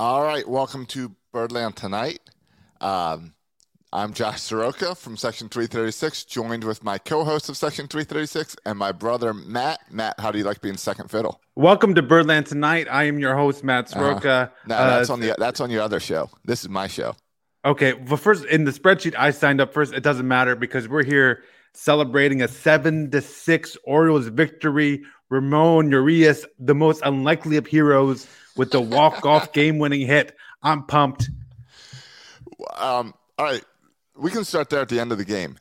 All right, welcome to Birdland tonight. Um, I'm Josh Sroka from Section 336, joined with my co-host of Section 336 and my brother Matt. Matt, how do you like being second fiddle? Welcome to Birdland tonight. I am your host Matt Sroka. Uh, no, that's uh, on the that's on your other show. This is my show. Okay, well, first in the spreadsheet I signed up first. It doesn't matter because we're here celebrating a seven to six Orioles victory. Ramon Urias, the most unlikely of heroes, with the walk-off game-winning hit. I'm pumped. Um, all right, we can start there at the end of the game.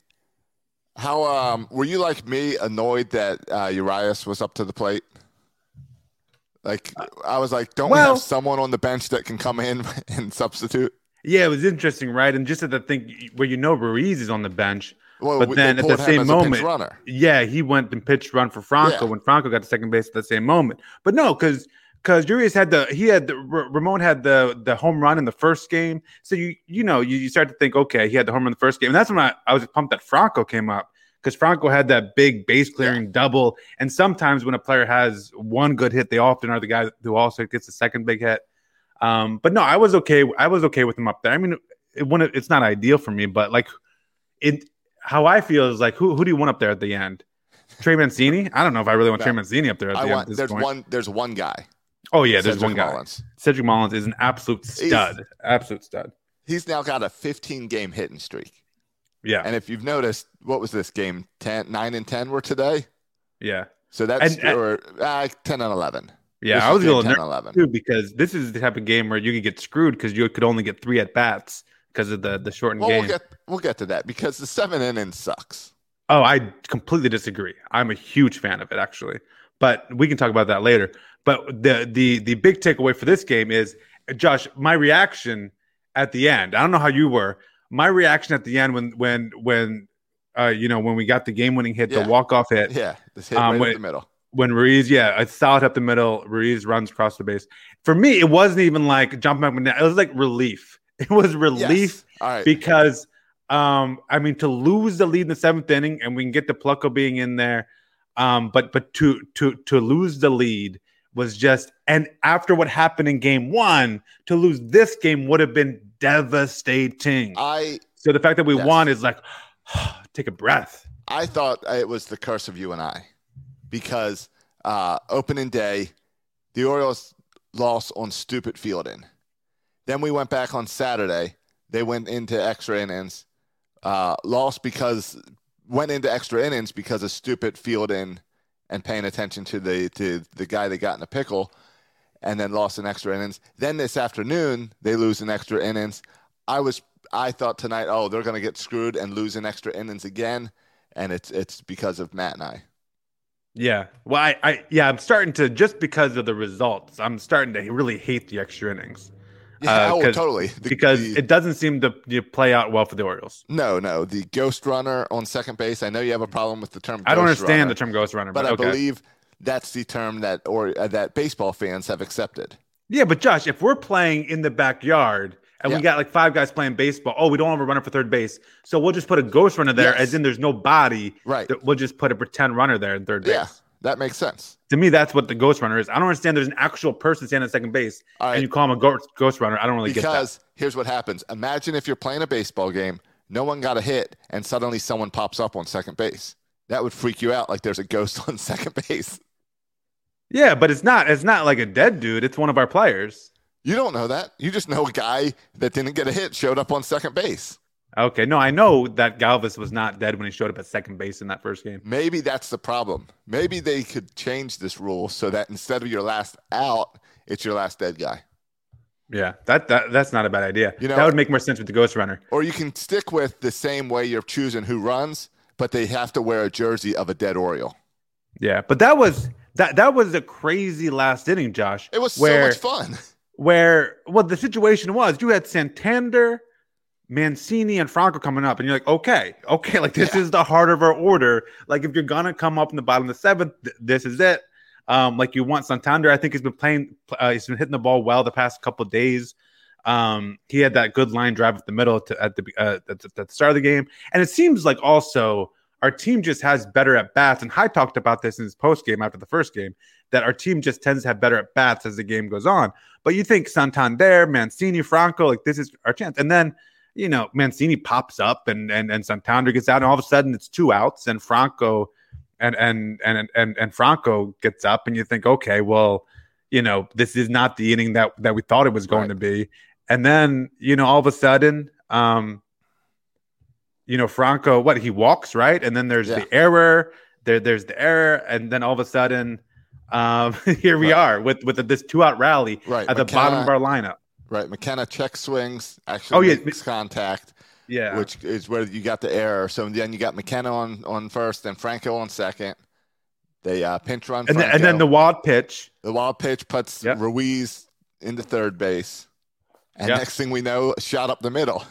How um, were you like me annoyed that uh, Urias was up to the plate? Like I was like, don't well, we have someone on the bench that can come in and substitute? Yeah, it was interesting, right? And just at the thing where you know Ruiz is on the bench, well, but then at the same moment, yeah, he went and pitched run for Franco yeah. when Franco got to second base at the same moment. But no, because because Urias had the he had the Ramon had the the home run in the first game. So you you know you, you start to think okay he had the home run in the first game, and that's when I, I was pumped that Franco came up because Franco had that big base clearing yeah. double. And sometimes when a player has one good hit, they often are the guy who also gets the second big hit. Um, but no, I was okay. I was okay with him up there. I mean, it, it, it's not ideal for me, but like it, how I feel is like who who do you want up there at the end? Trey Mancini? I don't know if I really want no. Trey Mancini up there. At the want, there's point. one. There's one guy. Oh yeah, there's Cedric one guy. Mullins. Cedric Mullins is an absolute stud. He's, absolute stud. He's now got a 15 game hitting streak. Yeah. And if you've noticed, what was this game? 10, 9 and 10 were today? Yeah. So that's and, or uh, 10 and 11. Yeah, I was a little nervous too because this is the type of game where you could get screwed because you could only get three at bats because of the the shortened well, game. We'll get, we'll get to that because the seven innings sucks. Oh, I completely disagree. I'm a huge fan of it actually, but we can talk about that later. But the the the big takeaway for this game is, Josh, my reaction at the end. I don't know how you were. My reaction at the end when when when uh, you know when we got the game winning hit, yeah. the walk off hit. Yeah, this hit um, right when, the middle. When Ruiz, yeah, it's solid up the middle. Ruiz runs across the base. For me, it wasn't even like jumping up and down. It was like relief. It was relief yes. because um, I mean to lose the lead in the seventh inning and we can get the Plutko being in there. Um, but but to to to lose the lead was just and after what happened in game one, to lose this game would have been devastating. I so the fact that we yes. won is like take a breath. I thought it was the curse of you and I because uh, opening day, the Orioles lost on stupid fielding. Then we went back on Saturday. They went into extra innings, uh, lost because went into extra innings because of stupid fielding and paying attention to the to the guy they got in a pickle, and then lost in extra innings. Then this afternoon they lose in extra innings. I was I thought tonight, oh, they're going to get screwed and lose in extra innings again, and it's it's because of Matt and I. Yeah, well, I, I yeah, I'm starting to just because of the results. I'm starting to really hate the extra innings. Yeah, uh, oh, totally. The, because the, it doesn't seem to, to, play out well for the Orioles. No, no. The ghost runner on second base. I know you have a problem with the term. I don't understand runner, the term ghost runner, but, but I okay. believe that's the term that or uh, that baseball fans have accepted. Yeah, but Josh, if we're playing in the backyard and yeah. we got like five guys playing baseball, oh, we don't have a runner for third base, so we'll just put a ghost runner there, yes. as in there's no body. Right. We'll just put a pretend runner there in third base. Yeah. That makes sense. To me, that's what the ghost runner is. I don't understand. There's an actual person standing at second base, right. and you call him a ghost, ghost runner. I don't really because get that. Because here's what happens. Imagine if you're playing a baseball game, no one got a hit, and suddenly someone pops up on second base. That would freak you out, like there's a ghost on second base. Yeah, but it's not. It's not like a dead dude. It's one of our players. You don't know that. You just know a guy that didn't get a hit showed up on second base. Okay, no, I know that Galvis was not dead when he showed up at second base in that first game. Maybe that's the problem. Maybe they could change this rule so that instead of your last out, it's your last dead guy. Yeah, that, that that's not a bad idea. You know, that would make more sense with the Ghost Runner. Or you can stick with the same way you're choosing who runs, but they have to wear a jersey of a dead Oriole. Yeah, but that was that that was a crazy last inning, Josh. It was where, so much fun. Where well, the situation was you had Santander, Mancini, and Franco coming up, and you're like, okay, okay, like this yeah. is the heart of our order. Like if you're gonna come up in the bottom of the seventh, th- this is it. Um, like you want Santander. I think he's been playing. Uh, he's been hitting the ball well the past couple days. Um, he had that good line drive at the middle to, at the uh, at the start of the game, and it seems like also our team just has better at bats. And Hyde talked about this in his post game after the first game that our team just tends to have better at bats as the game goes on. But you think Santander, Mancini, Franco, like this is our chance, and then you know Mancini pops up and and and Santander gets out, and all of a sudden it's two outs, and Franco and and and and and Franco gets up, and you think, okay, well, you know, this is not the inning that that we thought it was going right. to be, and then you know, all of a sudden, um, you know, Franco, what he walks right, and then there's yeah. the error, there there's the error, and then all of a sudden, um, here we right. are with with this two out rally right. at McKenna, the bottom of our lineup. Right, McKenna check swings, actually oh, yeah. makes contact yeah. Which is where you got the error. So then you got McKenna on, on first, then Franco on second. They uh, pinch run. And then, and then, the wild pitch. The wild pitch puts yep. Ruiz into third base. And yep. next thing we know, shot up the middle.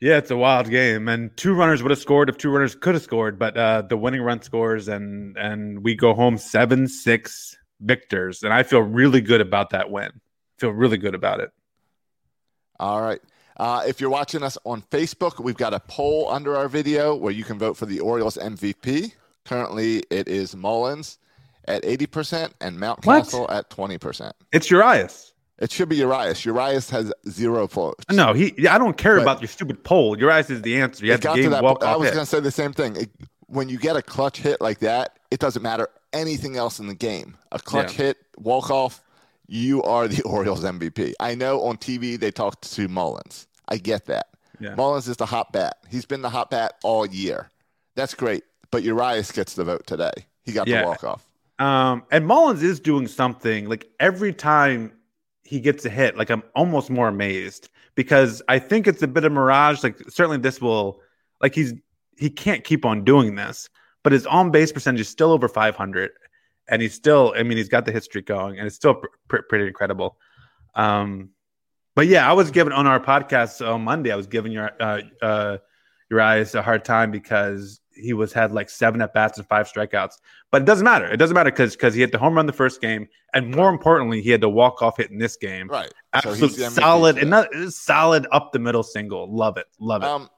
Yeah, it's a wild game, and two runners would have scored if two runners could have scored, but uh, the winning run scores, and and we go home seven six victors, and I feel really good about that win. Feel really good about it. All right. Uh, if you're watching us on Facebook, we've got a poll under our video where you can vote for the Orioles MVP. Currently, it is Mullins at 80% and Mountcastle at 20%. It's Urias. It should be Urias. Urias has zero votes. No, he. I don't care but about your stupid poll. Urias is the answer. You have got to that. I was going to say the same thing. It, when you get a clutch hit like that, it doesn't matter anything else in the game. A clutch yeah. hit, walk off, you are the Orioles MVP. I know on TV they talked to Mullins. I get that. Yeah. Mullins is the hot bat. He's been the hot bat all year. That's great. But Urias gets the vote today. He got yeah. the walk off. Um, and Mullins is doing something like every time he gets a hit, like I'm almost more amazed because I think it's a bit of mirage. Like certainly this will, like he's he can't keep on doing this, but his on base percentage is still over 500 and he's still, I mean, he's got the history going, and it's still pr- pr- pretty incredible. Um, but yeah, I was giving on our podcast on Monday. I was giving your uh, uh, Urias a hard time because he was had like seven at bats and five strikeouts. But it doesn't matter. It doesn't matter because because he hit the home run the first game, and more importantly, he had the walk off hit in this game. Right, absolute so solid and solid up the middle single. Love it, love it. Um,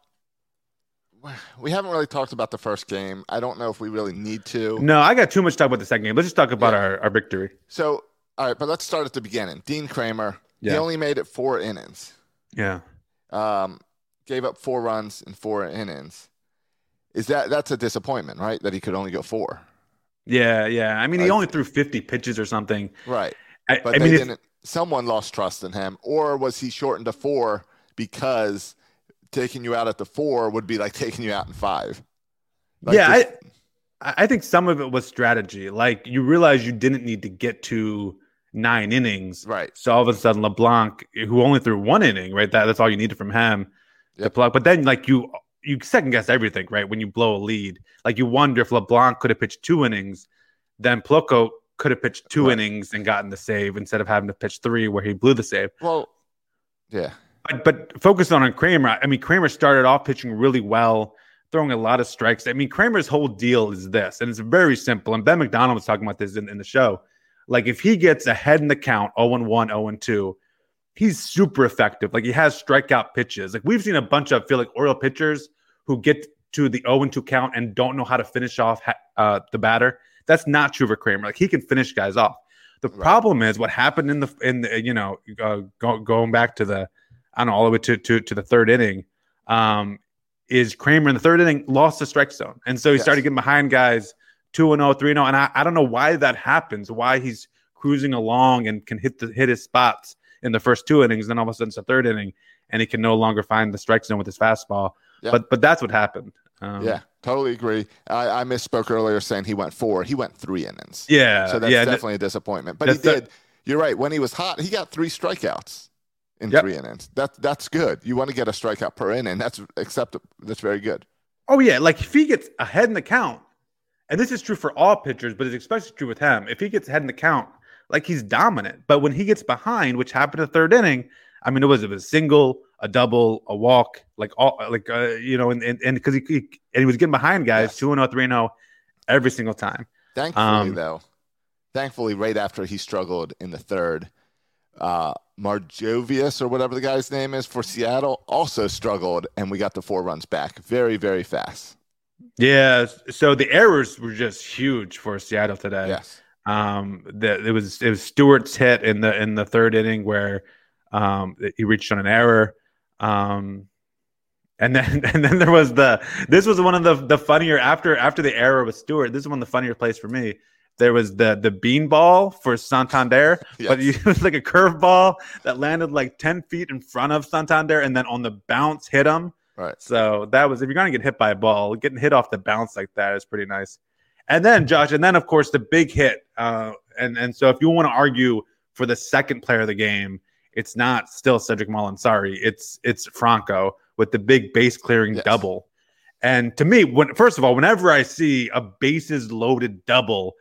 we haven't really talked about the first game. I don't know if we really need to. No, I got too much to talk about the second game. Let's just talk about yeah. our, our victory. So, all right, but let's start at the beginning. Dean Kremer, yeah. he only made it four innings. Yeah. Um, gave up four runs in four innings. Is that that's a disappointment, right? That he could only go four. Yeah, yeah. I mean, he only threw fifty pitches or something. Right. I, but I mean, didn't. Someone lost trust in him, or was he shortened to four because taking you out at the four would be like taking you out in five. Like yeah, this- I, I think some of it was strategy. Like you realize you didn't need to get to nine innings, right? So all of a sudden, LeBlanc, who only threw one inning, right? That that's all you needed from him yep. to plug. But then, like you, you second guess everything, right? When you blow a lead, like you wonder if LeBlanc could have pitched two innings, then Plutko could have pitched two right. innings and gotten the save instead of having to pitch three where he blew the save. Well, yeah, but, but focus on on Kremer. I mean, Kremer started off pitching really well, throwing a lot of strikes. I mean, Kremer's whole deal is this, and it's very simple. And Ben McDonald was talking about this in, in the show. Like, if he gets ahead in the count 0 1, 0 2, he's super effective. Like, he has strikeout pitches. Like, we've seen a bunch of, I feel like, Oriole pitchers who get to the 0 2 count and don't know how to finish off uh, the batter. That's not true for Kremer. Like, he can finish guys off. The right. problem is what happened in the, in the, you know, uh, go, going back to the, I don't know, all the way to to, to the third inning, um, is Kremer in the third inning lost the strike zone. And so he yes. started getting behind guys 2 0, 3 0. And I, I don't know why that happens, why he's cruising along and can hit the hit his spots in the first two innings. Then all of a sudden it's the third inning and he can no longer find the strike zone with his fastball. Yep. But but that's what happened. Um, yeah, totally agree. I, I, misspoke earlier saying he went four. He went three innings. Yeah. So that's yeah, definitely a disappointment. But he did. You're right. When he was hot, he got three strikeouts. In yep. three innings. That that's good. You want to get a strikeout per inning. That's acceptable. That's very good. Oh yeah, like if he gets ahead in the count, and this is true for all pitchers, but it's especially true with him. If he gets ahead in the count, like he's dominant. But when he gets behind, which happened in the third inning, I mean, it was, it was a single, a double, a walk, like all, like uh, you know, and and because he, he, and he was getting behind guys two and 0, 3 and zero oh every single time. Thankfully, um, though, thankfully, right after he struggled in the third, uh, Marjovius or whatever the guy's name is for Seattle also struggled, and we got the four runs back very, very fast. Yeah, so the errors were just huge for Seattle today. Yes. Um, that it was it was Stewart's hit in the in the third inning where um he reached on an error. Um, and then and then there was the this was one of the the funnier after after the error with Stewart. This is one of the funnier plays for me. There was the the bean ball for Santander, yes. but it was like a curveball that landed like ten feet in front of Santander, and then on the bounce hit him. Right. So that was if you're gonna get hit by a ball, getting hit off the bounce like that is pretty nice. And then Josh, and then of course the big hit. Uh, and and so if you want to argue for the second player of the game, it's not still Cedric Mullins. Sorry, it's it's Franco with the big base clearing yes. double. And to me, when first of all, whenever I see a bases loaded double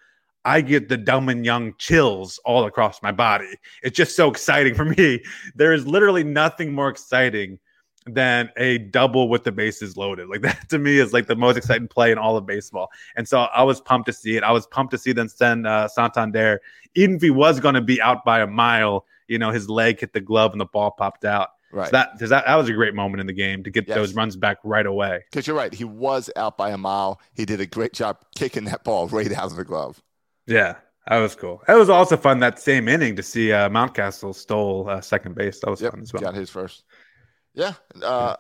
I get the dumb and young chills all across my body. It's just so exciting for me. There is literally nothing more exciting than a double with the bases loaded. Like that to me is like the most exciting play in all of baseball. And so I was pumped to see it. I was pumped to see them send uh, Santander, even if he was going to be out by a mile. You know, his leg hit the glove and the ball popped out. Right. So that, that that was a great moment in the game to get yes. those runs back right away. Because you're right, he was out by a mile. He did a great job kicking that ball right out of the glove. Yeah, that was cool. It was also fun that same inning to see uh, Mountcastle stole uh, second base. That was yep, fun as well. Got his first. Yeah, uh,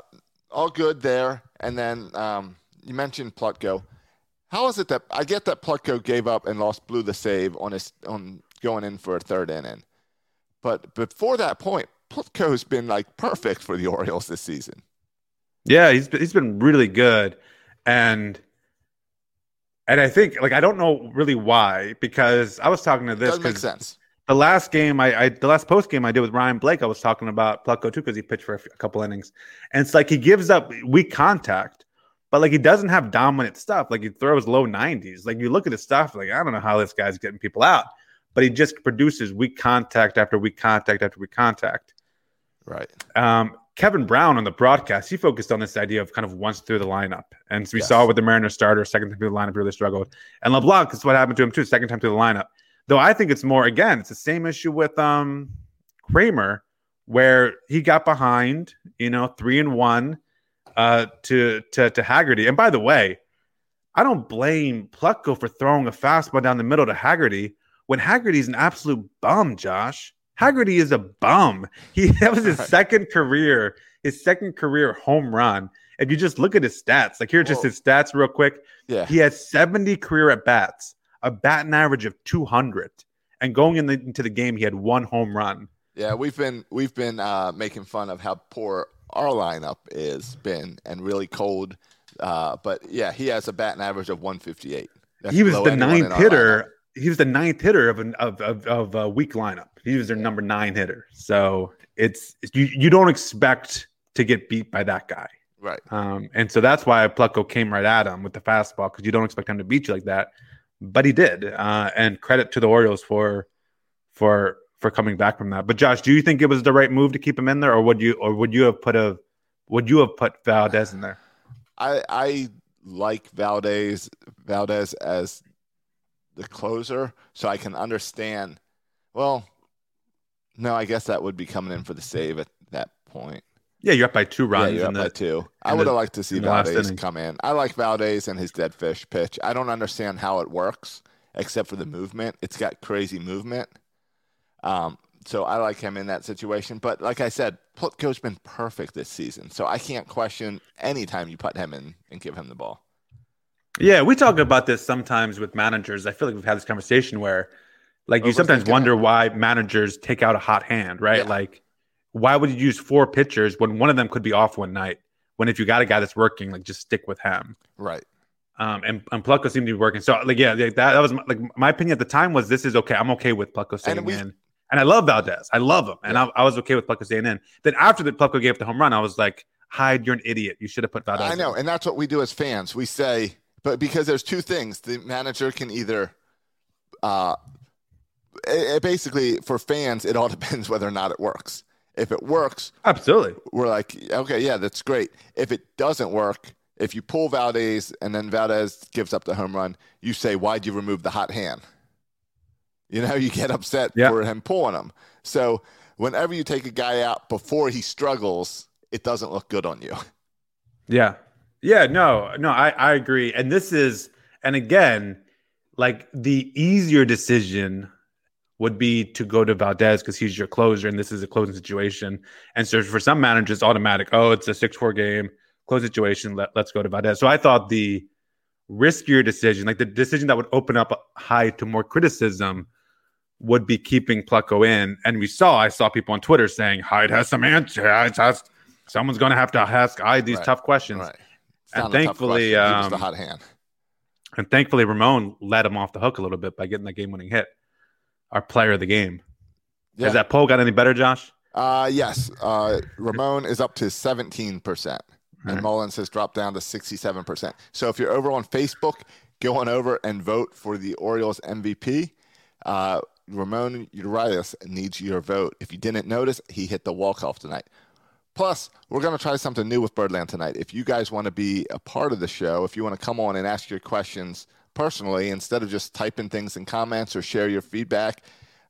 all good there. And then um, you mentioned Plutko. How is it that I get that Plutko gave up and lost, blew the save on his on going in for a third inning, but before that point, Plutko's been like perfect for the Orioles this season. Yeah, he's he's been really good, and and I think, like, I don't know really why, because I was talking to this. Doesn't make sense. The last game I, I, the last post game I did with Ryan Blake, I was talking about Plutko too, because he pitched for a, few, a couple innings, and it's like he gives up weak contact, but like he doesn't have dominant stuff. Like he throws low nineties. Like you look at his stuff, like I don't know how this guy's getting people out, but he just produces weak contact after weak contact after weak contact. Right. Um, Kevin Brown on the broadcast, he focused on this idea of kind of once through the lineup. And so we yes. saw with the Mariners starter, second time through the lineup, really struggled. And LeBlanc is what happened to him too, second time through the lineup. Though I think it's more, again, it's the same issue with um Kremer, where he got behind, you know, three and one uh to to to Haggerty. And by the way, I don't blame Plutko for throwing a fastball down the middle to Haggerty when Haggerty's an absolute bum, Josh. Haggerty is a bum. He that was his second career, his second career home run. If you just look at his stats, like here, just his stats real quick. Yeah, he has 70 career at bats, a batting average of 200, and going in the, into the game, he had one home run. Yeah, we've been we've been uh, making fun of how poor our lineup is been and really cold. Uh, but yeah, he has a batting average of 158. That's he was the ninth hitter he was the ninth hitter of an of of, of a weak lineup. He was their number nine hitter. So it's you you don't expect to get beat by that guy. Right. Um, and so that's why Plutko came right at him with the fastball because you don't expect him to beat you like that, but he did. Uh, and credit to the Orioles for for for coming back from that. But Josh, do you think it was the right move to keep him in there, or would you or would you have put a would you have put Valdez in there? I I like Valdez Valdez as the closer, so I can understand. Well, no, I guess that would be coming in for the save at that point. Yeah, you're up by two runs. Yeah, you're up the, by two. I would have liked to see Valdez come in. I like Valdez and his dead fish pitch. I don't understand how it works, except for the movement. It's got crazy movement. Um, so I like him in that situation. But like I said, Plutko's been perfect this season. So I can't question any time you put him in and give him the ball. Yeah, we talk about this sometimes with managers. I feel like we've had this conversation where, like, you sometimes wonder why managers take out a hot hand, right? Yeah. Like, why would you use four pitchers when one of them could be off one night? When if you got a guy that's working, like, just stick with him. Right. Um, and, and Plutko seemed to be working. So, like, yeah, that, that was my, like my opinion at the time was this is okay. I'm okay with Plutko staying in. And I love Valdez. I love him. And yeah. I, I, was okay with Plutko staying in. Then after the Plutko gave up the home run, I was like, Hyde, you're an idiot. You should have put Valdez. I know. In. And that's what we do as fans. We say, but because there's two things the manager can either, uh, it, it basically, for fans, it all depends whether or not it works. If it works, absolutely, we're like, okay, yeah, that's great. If it doesn't work, if you pull Valdez and then Valdez gives up the home run, you say, why'd you remove the hot hand? You know, you get upset yep. for him pulling him. So whenever you take a guy out before he struggles, it doesn't look good on you. Yeah. Yeah. No, no, I, I agree. And this is, and again, like the easier decision would be to go to Valdez because he's your closer and this is a closing situation. And so for some managers, automatic, oh, it's a 6 4 game, close situation, let, let's go to Valdez. So I thought the riskier decision, like the decision that would open up Hyde to more criticism, would be keeping Plutko in. And we saw, I saw people on Twitter saying Hyde has some answers. Has, someone's going to have to ask Hyde these right. tough questions. Right. And thankfully, um, the hot hand. And thankfully, Ramon let him off the hook a little bit by getting that game-winning hit our player of the game. Yeah. Has that poll got any better, Josh? Uh, yes. Uh, Ramon is up to 17%, and Mullins has dropped down to 67%. So if you're over on Facebook, go on over and vote for the Orioles MVP. Uh, Ramon Urias needs your vote. If you didn't notice, he hit the walk-off tonight. Plus, we're going to try something new with Birdland tonight. If you guys want to be a part of the show, if you want to come on and ask your questions personally instead of just typing things in comments or share your feedback.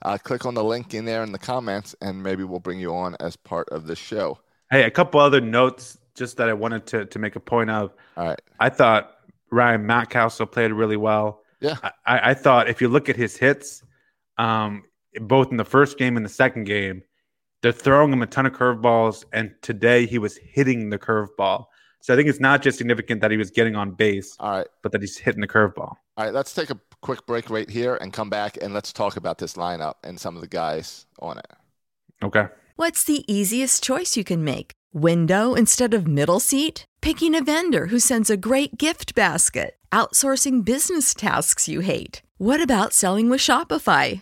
Uh, click on the link in there in the comments, and maybe we'll bring you on as part of the show. Hey, a couple other notes just that I wanted to to make a point of. All right, I thought Ryan Mountcastle played really well. Yeah, I, I thought if you look at his hits, um, both in the first game and the second game, they're throwing him a ton of curveballs, and today he was hitting the curveball. So I think it's not just significant that he was getting on base, all right, but that he's hitting the curveball. All right, let's take a quick break right here and come back and let's talk about this lineup and some of the guys on it. Okay. What's the easiest choice you can make? Window instead of middle seat? Picking a vendor who sends a great gift basket? Outsourcing business tasks you hate? What about selling with Shopify?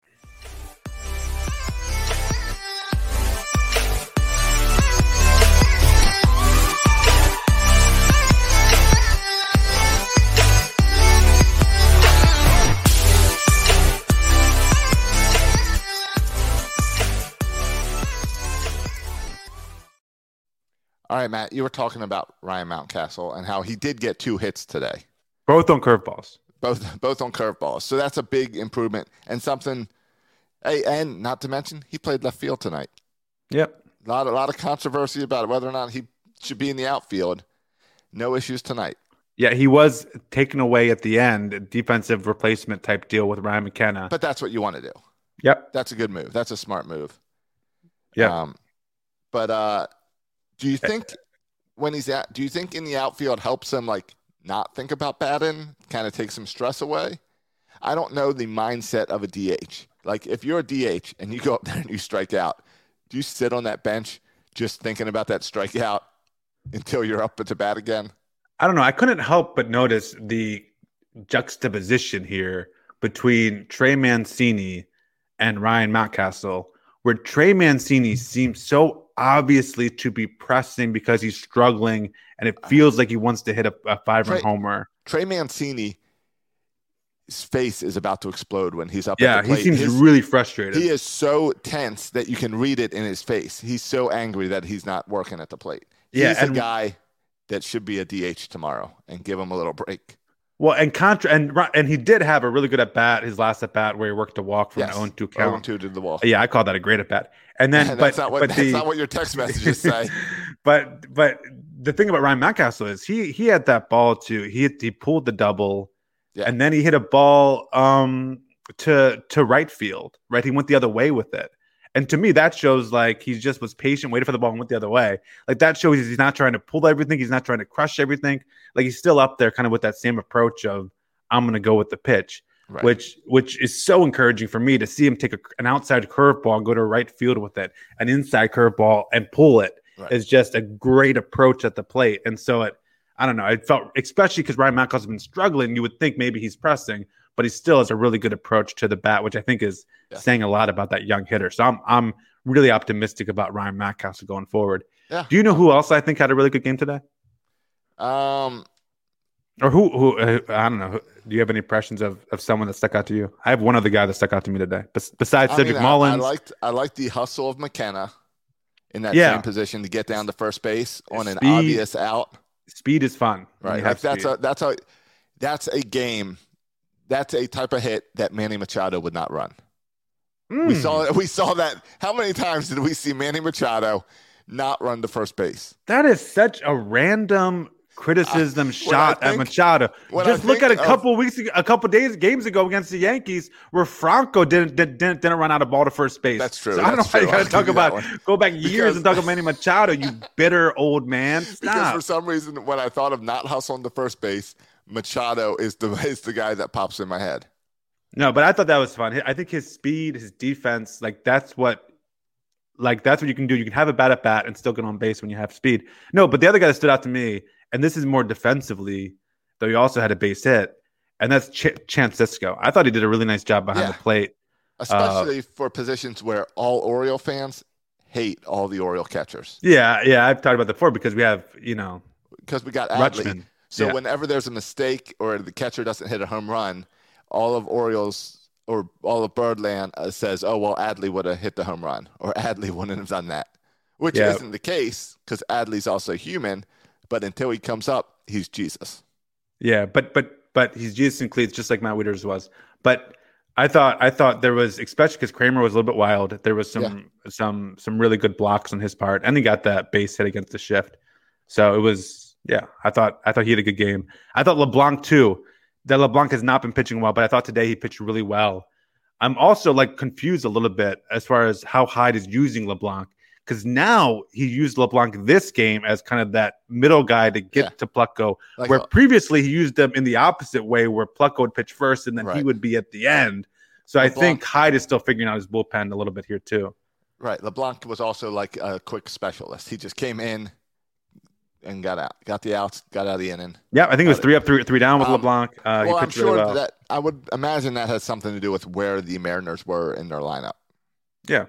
All right, Matt, you were talking about Ryan Mountcastle and how he did get two hits today. Both on curveballs. Both both on curveballs. So that's a big improvement and something hey, and not to mention he played left field tonight. Yep. A lot a lot of controversy about whether or not he should be in the outfield. No issues tonight. Yeah, he was taken away at the end, defensive replacement type deal with Ryan McKenna. But that's what you want to do. Yep. That's a good move. That's a smart move. Yeah. Um, but uh do you think when he's at? Do you think in the outfield helps him like not think about batting, kind of take some stress away? I don't know the mindset of a DH. Like if you're a DH and you go up there and you strike out, do you sit on that bench just thinking about that strikeout until you're up the bat again? I don't know. I couldn't help but notice the juxtaposition here between Trey Mancini and Ryan Mountcastle, where Trey Mancini seems so obviously to be pressing because he's struggling and it feels like he wants to hit a, a five run homer. Trey Mancini his face is about to explode when he's up. Yeah, he seems his, really frustrated. He is so tense that you can read it in his face. He's so angry that he's not working at the plate. He's yeah, and, a guy that should be a DH tomorrow and give him a little break. Well, and contra and and he did have a really good at bat his last at bat where he worked a walk from yes. an 0 2 count. 2 to the wall. Yeah, I call that a great at bat. And then, that's but, not what but that's the, not what your text messages say. but but the thing about Ryan Mountcastle is he he had that ball to he he pulled the double, yeah. and then he hit a ball um to to right field. Right, he went the other way with it. And to me, that shows like he just was patient, waited for the ball and went the other way. Like that shows he's not trying to pull everything. He's not trying to crush everything. Like he's still up there, kind of with that same approach of I'm going to go with the pitch, right. which which is so encouraging for me to see him take a, an outside curveball and go to right field with it, an inside curveball and pull it right. is just a great approach at the plate. And so it, I don't know, it felt especially because Ryan Mountcastle has been struggling. You would think maybe he's pressing, but he still has a really good approach to the bat, which I think is yeah. saying a lot about that young hitter. So I'm I'm really optimistic about Ryan Mountcastle going forward. Yeah. Do you know who else I think had a really good game today? Um, or who? Who? Uh, I don't know. Do you have any impressions of, of someone that stuck out to you? I have one other guy that stuck out to me today. besides I Cedric mean, Mullins, I, liked I liked the hustle of McKenna in that yeah. same position to get down to first base on speed, an obvious out. Speed is fun. Right. Like that's a that's a that's a game. That's a type of hit that Manny Machado would not run. Mm. We saw hmm. we saw that. How many times did we see Manny Machado not run to first base? That is such a random criticism uh, shot think, at Machado. Just look at a couple of, weeks, ago, a couple days, games ago against the Yankees, where Franco didn't didn't, didn't run out of ball to first base. That's true. So I don't know why you got to talk about go back years because, and talk about Manny Machado. You bitter old man. Stop. Because for some reason, when I thought of not hustling to first base, Machado is the is the guy that pops in my head. No, but I thought that was fun. I think his speed, his defense, like that's what like that's what you can do. You can have a bad at bat and still get on base when you have speed. No, but the other guy that stood out to me and this is more defensively, though he also had a base hit, and that's Ch- Chance Sisco. I thought he did a really nice job behind yeah. the plate, especially uh, for positions where all Oriole fans hate all the Oriole catchers. Yeah, yeah, I've talked about that before because we have you know because we got Adley. Rutschman. So yeah. whenever there's a mistake or the catcher doesn't hit a home run, all of Orioles or all of Birdland uh, says, "Oh well, Adley would have hit the home run, or Adley wouldn't have done that," which yeah. isn't the case because Adley's also human. But until he comes up, he's Jesus. Yeah, but but but he's Jesus in cleats, just like Matt Wieters was. But I thought I thought there was, especially because Kremer was a little bit wild. There was some yeah. some some really good blocks on his part, and he got that base hit against the shift. So it was yeah. I thought I thought he had a good game. I thought LeBlanc too. That LeBlanc has not been pitching well, but I thought today he pitched really well. I'm also like confused a little bit as far as how Hyde is using LeBlanc because now he used LeBlanc this game as kind of that middle guy to get yeah. to Plutko, like where previously he used them in the opposite way, where Plutko would pitch first and then right. he would be at the end. So LeBlanc, I think Hyde is still figuring out his bullpen a little bit here too. Right. LeBlanc was also like a quick specialist. He just came in and got out, got the outs, got out of the inning. Yeah, I think it was three up, three, three down with um, LeBlanc. Uh, well, I'm sure really well. that I would imagine that has something to do with where the Mariners were in their lineup. Yeah,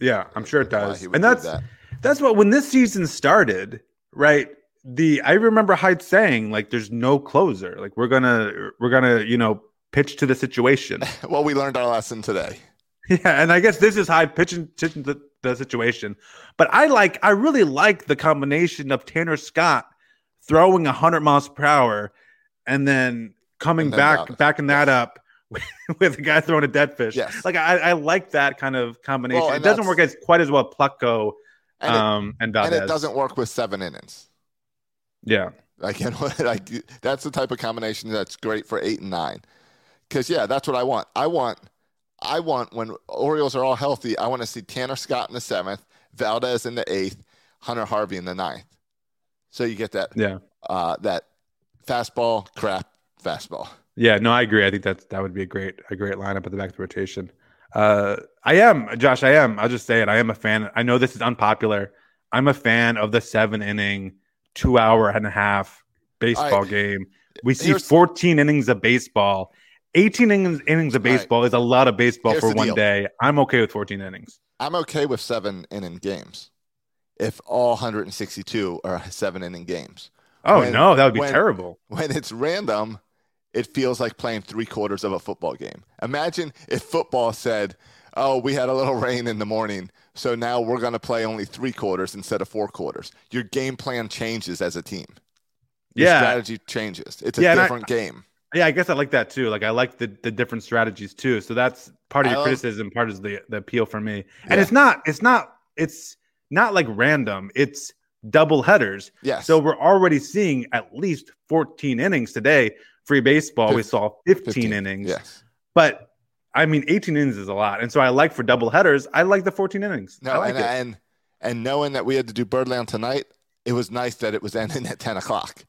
yeah, I'm sure it does. And that's that. that's what when this season started, right? The I remember Hyde saying like there's no closer. Like we're gonna we're gonna, you know, pitch to the situation. well, we learned our lesson today. Yeah, and I guess this is Hyde pitching, pitching the, the situation. But I like I really like the combination of Tanner Scott throwing 100 miles per hour and then coming and then back backing that up with a guy throwing a dead fish. Yes. Like I, I like that kind of combination. Well, it doesn't work as quite as well Plutko and, um, and Valdez. And it doesn't work with seven innings. Yeah. Like, like that's the type of combination that's great for eight and nine. Cause yeah, that's what I want. I want I want when Orioles are all healthy, I want to see Tanner Scott in the seventh, Valdez in the eighth, Hunter Harvey in the ninth. So you get that yeah uh, that fastball crap fastball. Yeah, no, I agree. I think that that would be a great a great lineup at the back of the rotation. Uh, I am Josh. I am. I'll just say it. I am a fan. I know this is unpopular. I'm a fan of the seven inning, two hour and a half baseball I, game. We see 14 innings of baseball, 18 innings, innings of baseball right. is a lot of baseball Here's for one deal. day. I'm okay with 14 innings. I'm okay with seven inning games if all 162 are seven inning games. Oh when, no, that would be when, terrible. When it's random, it feels like playing three quarters of a football game. Imagine if football said, "Oh, we had a little rain in the morning, so now we're going to play only three quarters instead of four quarters." Your game plan changes as a team. Your yeah, strategy changes. It's a yeah, different I, game. Yeah, I guess I like that too. Like I like the the different strategies too. So that's part of your love, criticism, part is the the appeal for me. And yeah. it's not it's not it's not like random. It's double headers. Yes. So we're already seeing at least 14 innings today. Free baseball, we saw 15, 15, innings. Yes. But I mean, 18 innings is a lot. And so I like for double headers, I like the 14 innings. No, like and, and and knowing that we had to do Birdland tonight, it was nice that it was ending at 10 o'clock.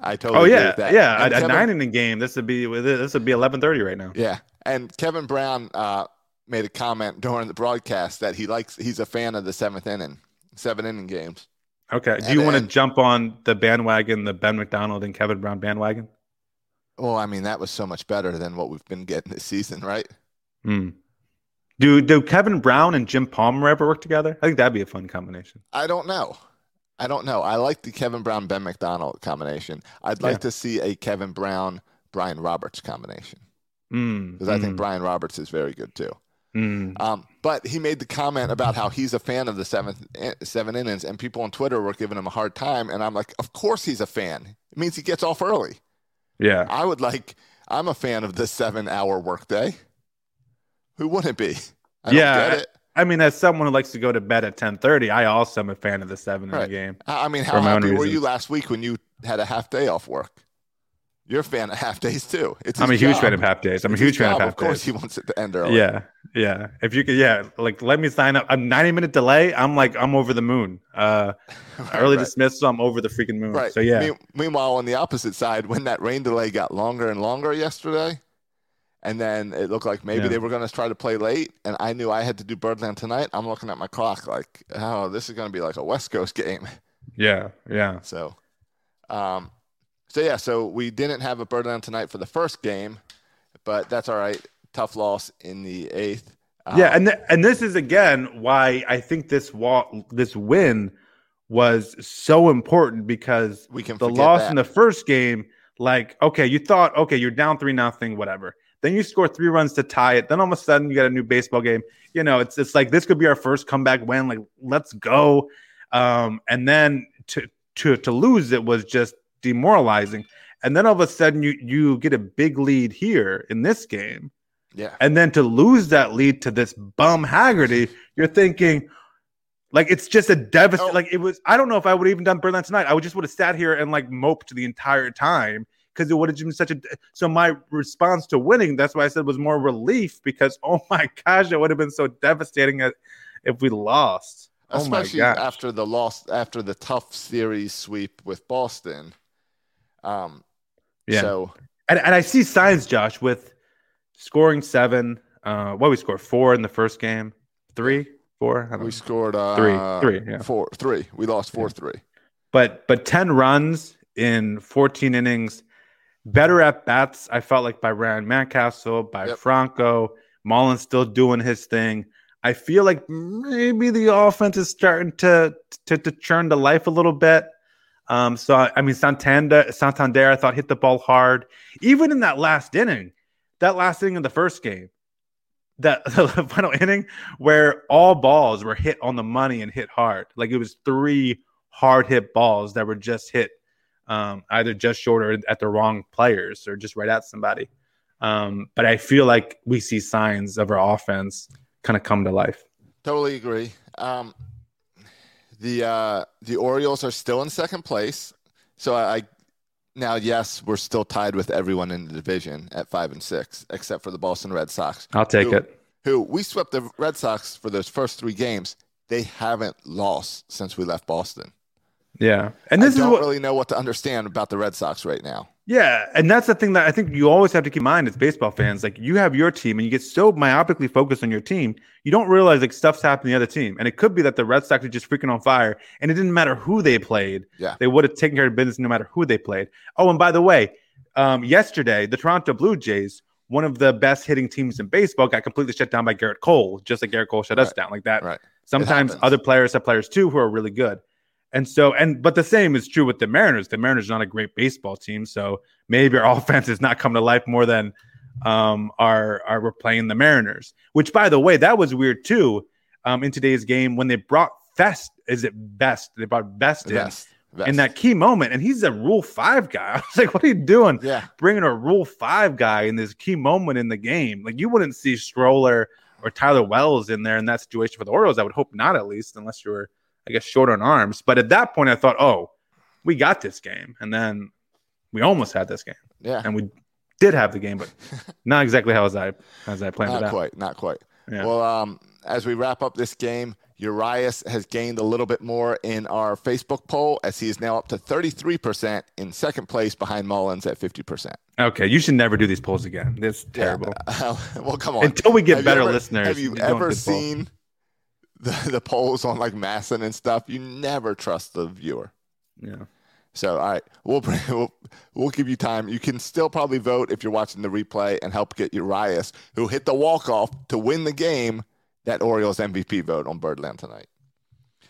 I totally. Oh yeah, yeah. A, Kevin, a, nine inning game. This would be this would be 11:30 right now. Yeah, and Kevin Brown uh, made a comment during the broadcast that he likes he's a fan of the seventh inning, seven inning games. Okay. Do you want to jump on the bandwagon, the Ben McDonald and Kevin Brown bandwagon? Well, I mean, that was so much better than what we've been getting this season, right? Hmm. Do do Kevin Brown and Jim Palmer ever work together? I think that'd be a fun combination. I don't know. I don't know. I like the Kevin Brown Ben McDonald combination. I'd like yeah. to see a Kevin Brown Brian Roberts combination because mm, I mm. think Brian Roberts is very good too. Mm. Um, but he made the comment about how he's a fan of the seventh eh, seven innings, and people on Twitter were giving him a hard time. And I'm like, of course he's a fan. It means he gets off early. Yeah, I would like. I'm a fan of the seven hour workday. Who wouldn't be? I yeah, I mean, as someone who likes to go to bed at 10:30, I also am a fan of the seven right. in the game. I mean, how happy were you last week when you had a half day off work? You're a fan of half days too. It's I'm a huge fan of half days. I'm it's a huge fan of half days. Of course, days. he wants it to end early. Yeah, yeah. If you could, yeah, like let me sign up. I'm 90 minute delay. I'm like I'm over the moon. Uh, early right. dismissal. I'm over the freaking moon. Right. So yeah. Me- meanwhile, on the opposite side, when that rain delay got longer and longer yesterday, and then it looked like maybe yeah. they were going to try to play late, and I knew I had to do Birdland tonight. I'm looking at my clock like, oh, this is going to be like a West Coast game. Yeah, yeah. So, um, so yeah, so we didn't have a Birdland tonight for the first game, but that's all right. Tough loss in the eighth. Um, yeah, and th- and this is again why I think this wa- this win was so important because we can the loss that. in the first game. Like, okay, you thought, okay, you're down three nothing, whatever. Then you score three runs to tie it. Then all of a sudden you got a new baseball game. You know, it's it's like this could be our first comeback win. Like, let's go. Um, and then to to to lose it was just demoralizing. And then all of a sudden you you get a big lead here in this game. Yeah. And then to lose that lead to this bum Haggerty, you're thinking like it's just a devastating. Oh. Like it was. I don't know if I would have even done Birdland tonight. I would just would have sat here and like moped the entire time because it would have been such a. So my response to winning, that's why I said was more relief because oh my gosh, it would have been so devastating if we lost. Oh Especially oh after the loss, after the tough series sweep with Boston. Um, yeah. So, and, and I see signs, Josh, with scoring seven. Uh, what we scored four in the first game, three, four. We scored uh, three, three, yeah. four, three. We lost four, yeah. three. But but ten runs in fourteen innings. Better at bats. I felt like by Ryan Mountcastle, by yep. Franco, Mullins still doing his thing. I feel like maybe the offense is starting to to, to churn to life a little bit. Um, so I mean, Santander, Santander, I thought hit the ball hard. Even in that last inning, that last inning of the first game, that the final inning where all balls were hit on the money and hit hard. Like it was three hard hit balls that were just hit um, either just short or at the wrong players or just right at somebody. Um, but I feel like we see signs of our offense kind of come to life. Totally agree. Um, the uh, the Orioles are still in second place. So I now yes, we're still tied with everyone in the division at five and six, except for the Boston Red Sox. I'll take who, it. Who we swept the Red Sox for those first three games. They haven't lost since we left Boston. Yeah, and this I don't what, really know what to understand about the Red Sox right now. Yeah, and that's the thing that I think you always have to keep in mind as baseball fans. Like you have your team, and you get so myopically focused on your team, you don't realize like stuff's happening to the other team. And it could be that the Red Sox are just freaking on fire, and it didn't matter who they played. Yeah, they would have taken care of business no matter who they played. Oh, and by the way, um, yesterday, the Toronto Blue Jays, one of the best hitting teams in baseball, got completely shut down by Gerrit Cole, just like Gerrit Cole shut right. us down like that. Right. Sometimes other players have players too who are really good. And so, and but the same is true with the Mariners. The Mariners are not a great baseball team, so maybe our offense is not coming to life more than um are are we're playing the Mariners. Which, by the way, that was weird too. Um, in today's game when they brought Fest, is it Best? They brought Best in. Best. Best. in that key moment. And he's a Rule Five guy. I was like, "What are you doing? Yeah, bringing a Rule Five guy in this key moment in the game. Like you wouldn't see Stroller or Tyler Wells in there in that situation for the Orioles. I would hope not, at least, unless you were I guess, short on arms. But at that point, I thought, oh, we got this game. And then we almost had this game. Yeah. And we did have the game, but not exactly how as I as I planned not it out. quite, not quite. Yeah. Well, um, as we wrap up this game, Urias has gained a little bit more in our Facebook poll as he is now up to 33% in second place behind Mullins at 50%. Okay, you should never do these polls again. This terrible. Yeah. well, come on. Until we get have better ever, listeners. Have you ever seen the, the polls on like MASN and stuff, you never trust the viewer. Yeah. So, all right, we'll, bring, we'll we'll give you time. You can still probably vote if you're watching the replay and help get Urias, who hit the walk off to win the game, that Orioles MVP vote on Birdland tonight.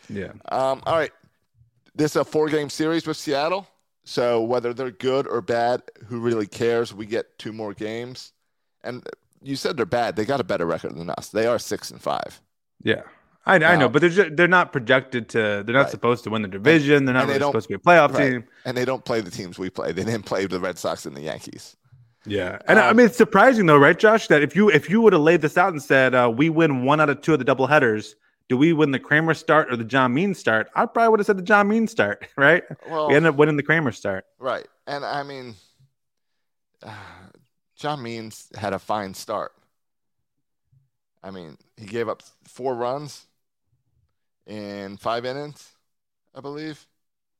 Yeah. Um. All right. This is a four game series with Seattle. So whether they're good or bad, who really cares? We get two more games, and you said they're bad. They got a better record than us. They are six and five. Yeah. I, I know, but they're just, they're not projected to. They're not right. supposed to win the division. They're not really supposed to be a playoff right. team. And they don't play the teams we play. They didn't play the Red Sox and the Yankees. Yeah, and um, I mean it's surprising though, right, Josh? That if you if you would have laid this out and said uh, we win one out of two of the double headers, do we win the Kremer start or the John Means start? I probably would have said the John Means start, right? Well, we ended up winning the Kremer start, right? And I mean, uh, John Means had a fine start. I mean, he gave up four runs in five innings, I believe.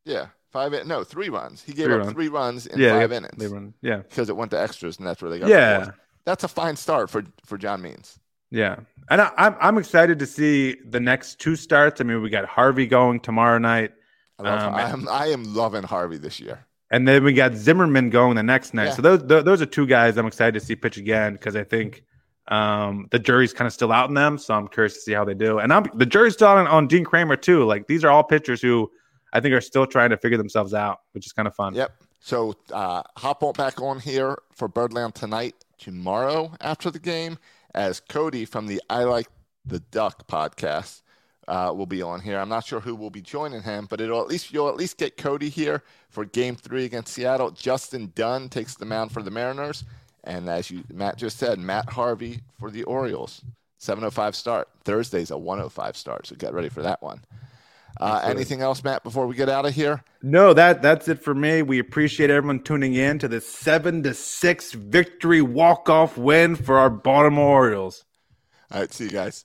Yeah, five. In, no, three runs. He gave three up runs. three runs in yeah, five innings. They run, yeah, because it went to extras, and that's where they got. Yeah, that's a fine start for for John Means. Yeah, and I, I'm I'm excited to see the next two starts. I mean, we got Harvey going tomorrow night. I, love, um, I am I am loving Harvey this year. And then we got Zimmermann going the next night. Yeah. So those those are two guys I'm excited to see pitch again because I think um, the jury's kind of still out in them, so I'm curious to see how they do. And I'm, the jury's still on, on Dean Kremer too. Like these are all pitchers who I think are still trying to figure themselves out, which is kind of fun. Yep. So uh, hop on back on here for Birdland tonight, tomorrow after the game, as Cody from the I Like the Duck podcast uh, will be on here. I'm not sure who will be joining him, but it'll at least you'll at least get Cody here for Game Three against Seattle. Justin Dunn takes the mound for the Mariners. And as you Matt just said, Matt Harvey for the Orioles. 705 start. Thursday's a 105 start, so get ready for that one. Uh, anything else, Matt, before we get out of here? No, that that's it for me. We appreciate everyone tuning in to the seven to six victory walk off win for our Baltimore Orioles. All right, see you guys.